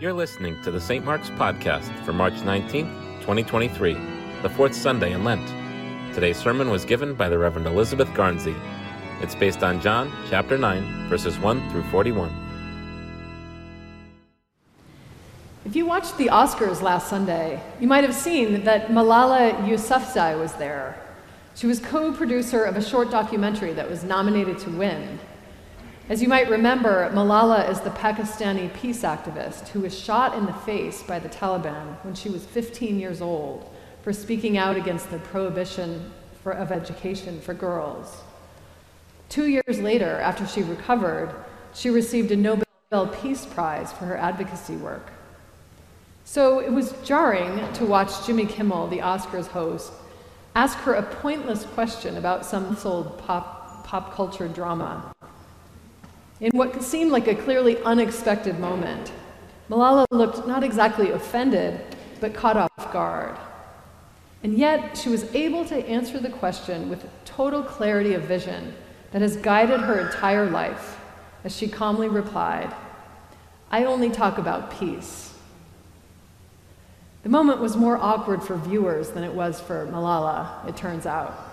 You're listening to the St. Mark's Podcast for March 19th, 2023, the fourth Sunday in Lent. Today's sermon was given by the Reverend Elizabeth Garnsey. It's based on John chapter 9, verses 1 through 41. If you watched the Oscars last Sunday, you might have seen that Malala Yousafzai was there. She was co producer of a short documentary that was nominated to win. As you might remember, Malala is the Pakistani peace activist who was shot in the face by the Taliban when she was 15 years old for speaking out against the prohibition for, of education for girls. Two years later, after she recovered, she received a Nobel Peace Prize for her advocacy work. So it was jarring to watch Jimmy Kimmel, the Oscars host, ask her a pointless question about some sold pop, pop culture drama. In what seemed like a clearly unexpected moment, Malala looked not exactly offended, but caught off guard. And yet, she was able to answer the question with total clarity of vision that has guided her entire life as she calmly replied, I only talk about peace. The moment was more awkward for viewers than it was for Malala, it turns out.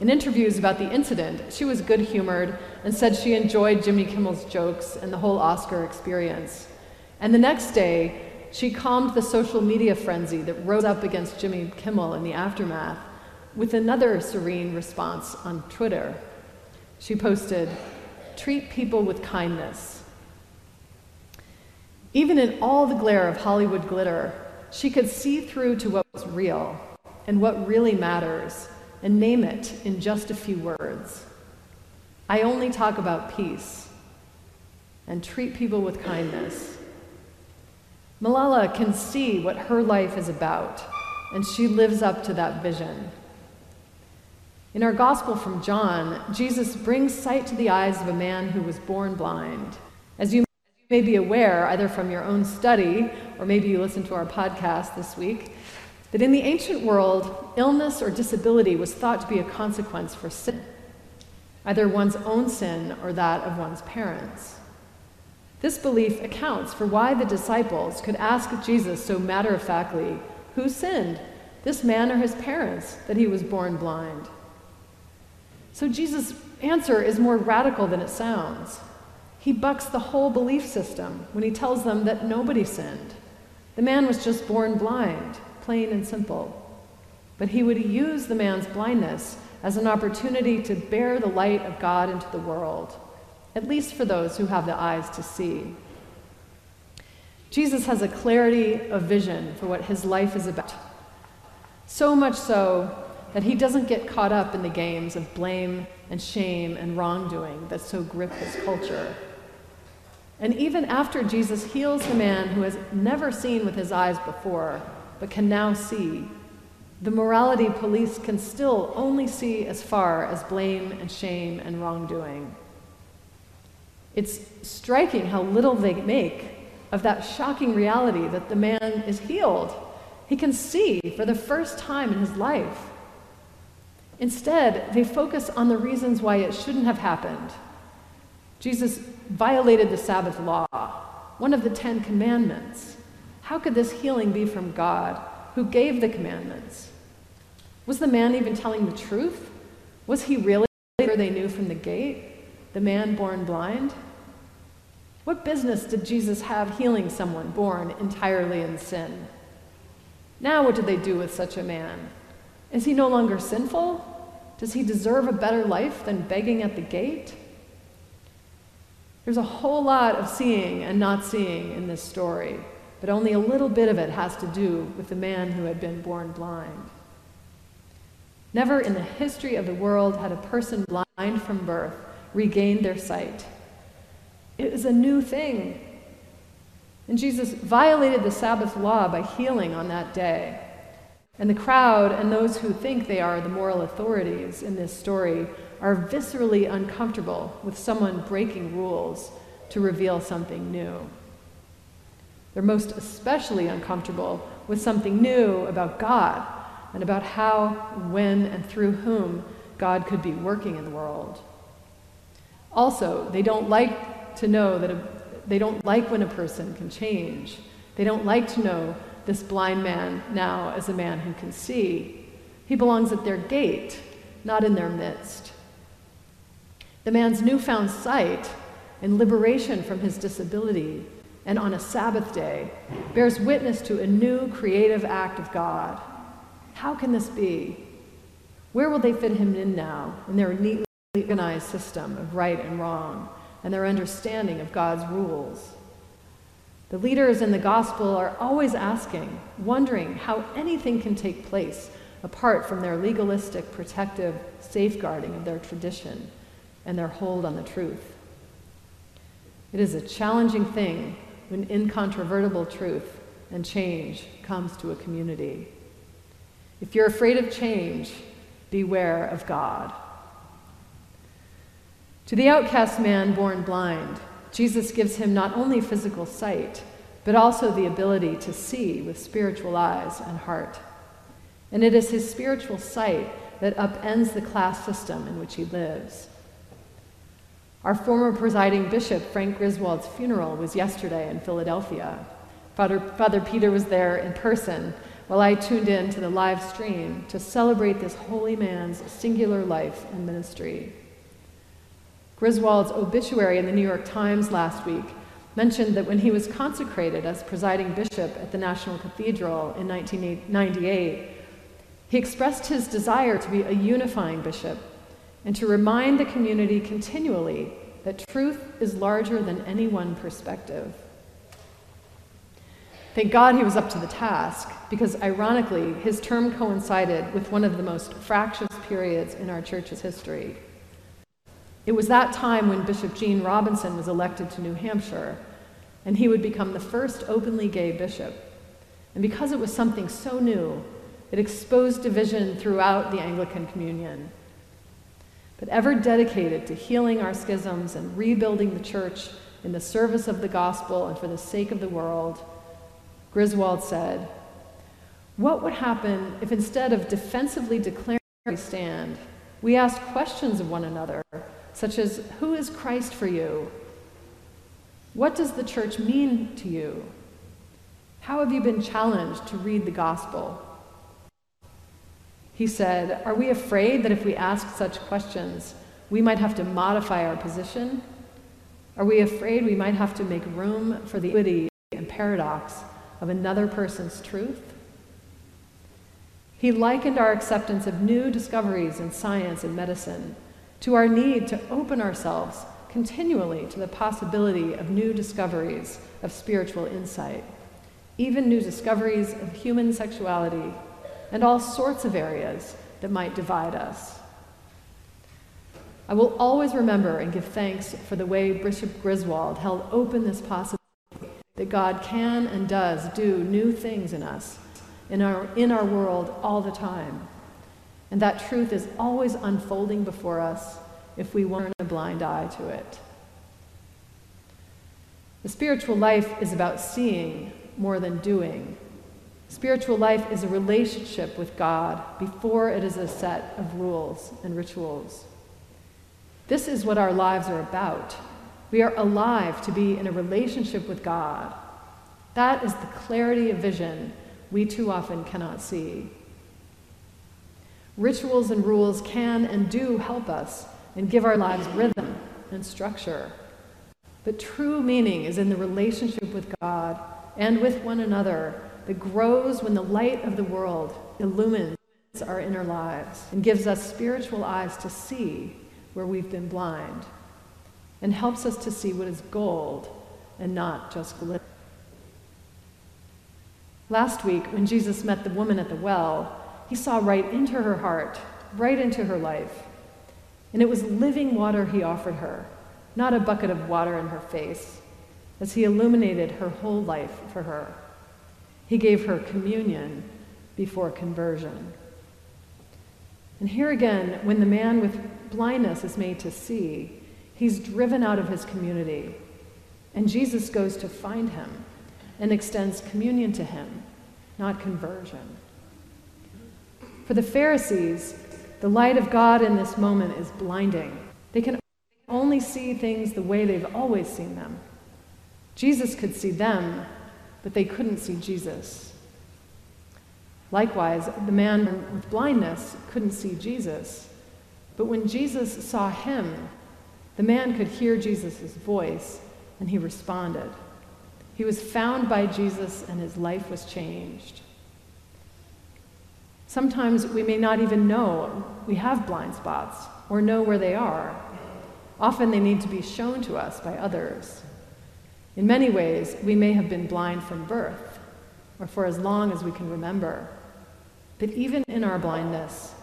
In interviews about the incident, she was good humored and said she enjoyed Jimmy Kimmel's jokes and the whole Oscar experience. And the next day, she calmed the social media frenzy that rose up against Jimmy Kimmel in the aftermath with another serene response on Twitter. She posted, Treat people with kindness. Even in all the glare of Hollywood glitter, she could see through to what was real and what really matters and name it in just a few words. I only talk about peace and treat people with kindness. Malala can see what her life is about, and she lives up to that vision. In our gospel from John, Jesus brings sight to the eyes of a man who was born blind. As you may be aware, either from your own study or maybe you listened to our podcast this week, that in the ancient world, illness or disability was thought to be a consequence for sin, either one's own sin or that of one's parents. This belief accounts for why the disciples could ask Jesus so matter of factly, Who sinned, this man or his parents, that he was born blind? So Jesus' answer is more radical than it sounds. He bucks the whole belief system when he tells them that nobody sinned. The man was just born blind plain and simple. But he would use the man's blindness as an opportunity to bear the light of God into the world, at least for those who have the eyes to see. Jesus has a clarity of vision for what his life is about. So much so that he doesn't get caught up in the games of blame and shame and wrongdoing that so grip his culture. And even after Jesus heals the man who has never seen with his eyes before, but can now see. The morality police can still only see as far as blame and shame and wrongdoing. It's striking how little they make of that shocking reality that the man is healed. He can see for the first time in his life. Instead, they focus on the reasons why it shouldn't have happened. Jesus violated the Sabbath law, one of the Ten Commandments. How could this healing be from God, who gave the commandments? Was the man even telling the truth? Was he really where they knew from the gate, the man born blind? What business did Jesus have healing someone born entirely in sin? Now, what do they do with such a man? Is he no longer sinful? Does he deserve a better life than begging at the gate? There's a whole lot of seeing and not seeing in this story but only a little bit of it has to do with the man who had been born blind. Never in the history of the world had a person blind from birth regained their sight. It is a new thing. And Jesus violated the Sabbath law by healing on that day. And the crowd and those who think they are the moral authorities in this story are viscerally uncomfortable with someone breaking rules to reveal something new. They're most especially uncomfortable with something new about God and about how, when, and through whom God could be working in the world. Also, they don't like to know that a, they don't like when a person can change They don't like to know this blind man now as a man who can see. He belongs at their gate, not in their midst. The man's newfound sight and liberation from his disability, and on a Sabbath day, bears witness to a new creative act of God. How can this be? Where will they fit him in now in their neatly organized system of right and wrong and their understanding of God's rules? The leaders in the gospel are always asking, wondering how anything can take place apart from their legalistic, protective safeguarding of their tradition and their hold on the truth. It is a challenging thing when incontrovertible truth and change comes to a community. If you're afraid of change, beware of God. To the outcast man born blind, Jesus gives him not only physical sight, but also the ability to see with spiritual eyes and heart. And it is his spiritual sight that upends the class system in which he lives. Our former presiding bishop, Frank Griswold's funeral was yesterday in Philadelphia. Father, Father Peter was there in person while I tuned in to the live stream to celebrate this holy man's singular life and ministry. Griswold's obituary in the New York Times last week mentioned that when he was consecrated as presiding bishop at the National Cathedral in 1998, he expressed his desire to be a unifying bishop and to remind the community continually that truth is larger than any one perspective. Thank God he was up to the task, because ironically, his term coincided with one of the most fractious periods in our church's history. It was that time when Bishop Gene Robinson was elected to New Hampshire, and he would become the first openly gay bishop. And because it was something so new, it exposed division throughout the Anglican Communion. But ever dedicated to healing our schisms and rebuilding the church in the service of the gospel and for the sake of the world, Griswold said, What would happen if instead of defensively declaring where we stand, we asked questions of one another, such as, Who is Christ for you? What does the church mean to you? How have you been challenged to read the gospel? He said, Are we afraid that if we ask such questions, we might have to modify our position? Are we afraid we might have to make room for the ambiguity and paradox of another person's truth? He likened our acceptance of new discoveries in science and medicine to our need to open ourselves continually to the possibility of new discoveries of spiritual insight, even new discoveries of human sexuality and all sorts of areas that might divide us. I will always remember and give thanks for the way Bishop Griswold held open this possibility that God can and does do new things in us, in our, in our world all the time. And that truth is always unfolding before us if we turn a blind eye to it. The spiritual life is about seeing more than doing. Spiritual life is a relationship with God before it is a set of rules and rituals. This is what our lives are about. We are alive to be in a relationship with God. That is the clarity of vision we too often cannot see. Rituals and rules can and do help us and give our lives rhythm and structure. But true meaning is in the relationship with God and with one another that grows when the light of the world illumines our inner lives and gives us spiritual eyes to see where we've been blind and helps us to see what is gold and not just glitter. Last week, when Jesus met the woman at the well, he saw right into her heart, right into her life. And it was living water he offered her, not a bucket of water in her face, as he illuminated her whole life for her. He gave her communion before conversion. And here again, when the man with blindness is made to see, he's driven out of his community. And Jesus goes to find him and extends communion to him, not conversion. For the Pharisees, the light of God in this moment is blinding. They can only see things the way they've always seen them. Jesus could see them but they couldn't see Jesus. Likewise, the man with blindness couldn't see Jesus, but when Jesus saw him, the man could hear Jesus' voice and he responded. He was found by Jesus and his life was changed. Sometimes we may not even know we have blind spots or know where they are. Often they need to be shown to us by others. In many ways, we may have been blind from birth or for as long as we can remember. But even in our blindness,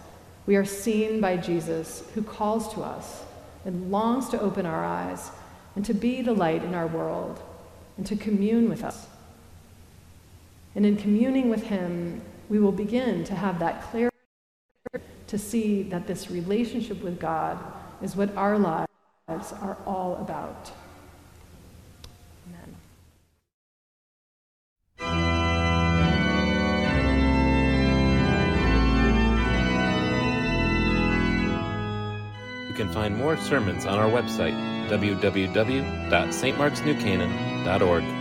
we are seen by Jesus who calls to us and longs to open our eyes and to be the light in our world and to commune with us. And in communing with Him, we will begin to have that clarity to see that this relationship with God is what our lives are all about. Can find more sermons on our website, www.stmarksnewcanaan.org.